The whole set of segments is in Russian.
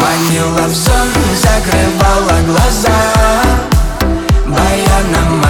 Манила в сон, закрывала глаза. Баяна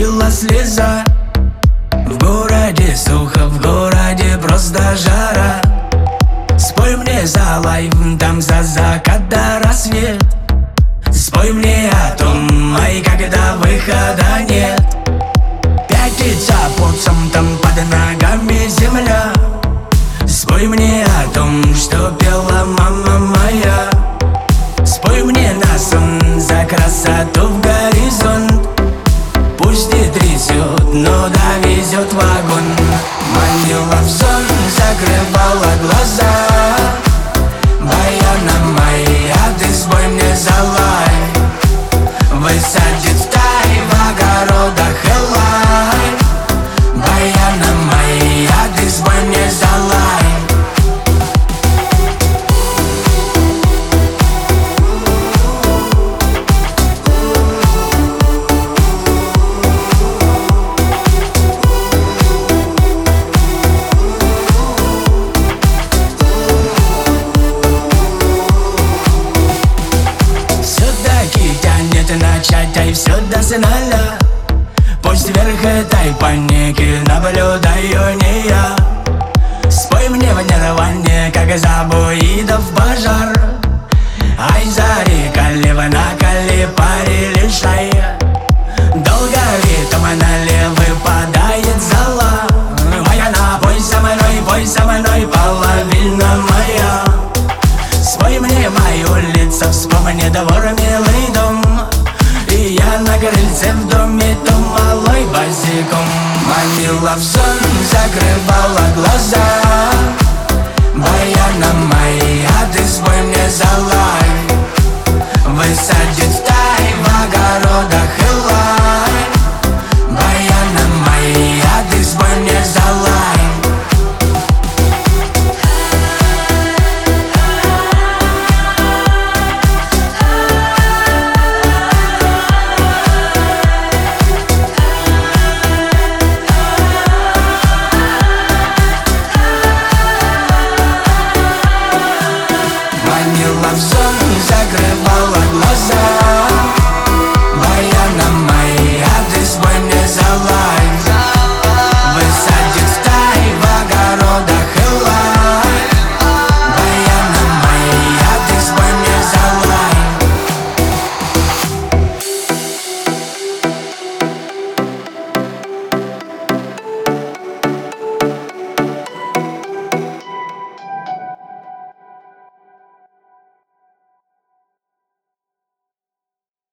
накатила слеза В городе сухо, в городе просто жара. Спой мне залай, там за закат до рассвет. Спой мне о том, ай, когда выхода нет ай, все до финала Пусть вверх этой паники наблюдаю не я. Спой мне в нирване, как забуидов пожар. Ай, зари, калива на кали, пари лишай. Долго ли налево выпадает зала. Моя напой со мной, пой со мной, половина моя. Спой мне мою лицо, вспомни двор, доме, то малой босиком Манила в сон, закрывала глаза. Баяна моя, ты свой мне залай было все, не закрывала глаза.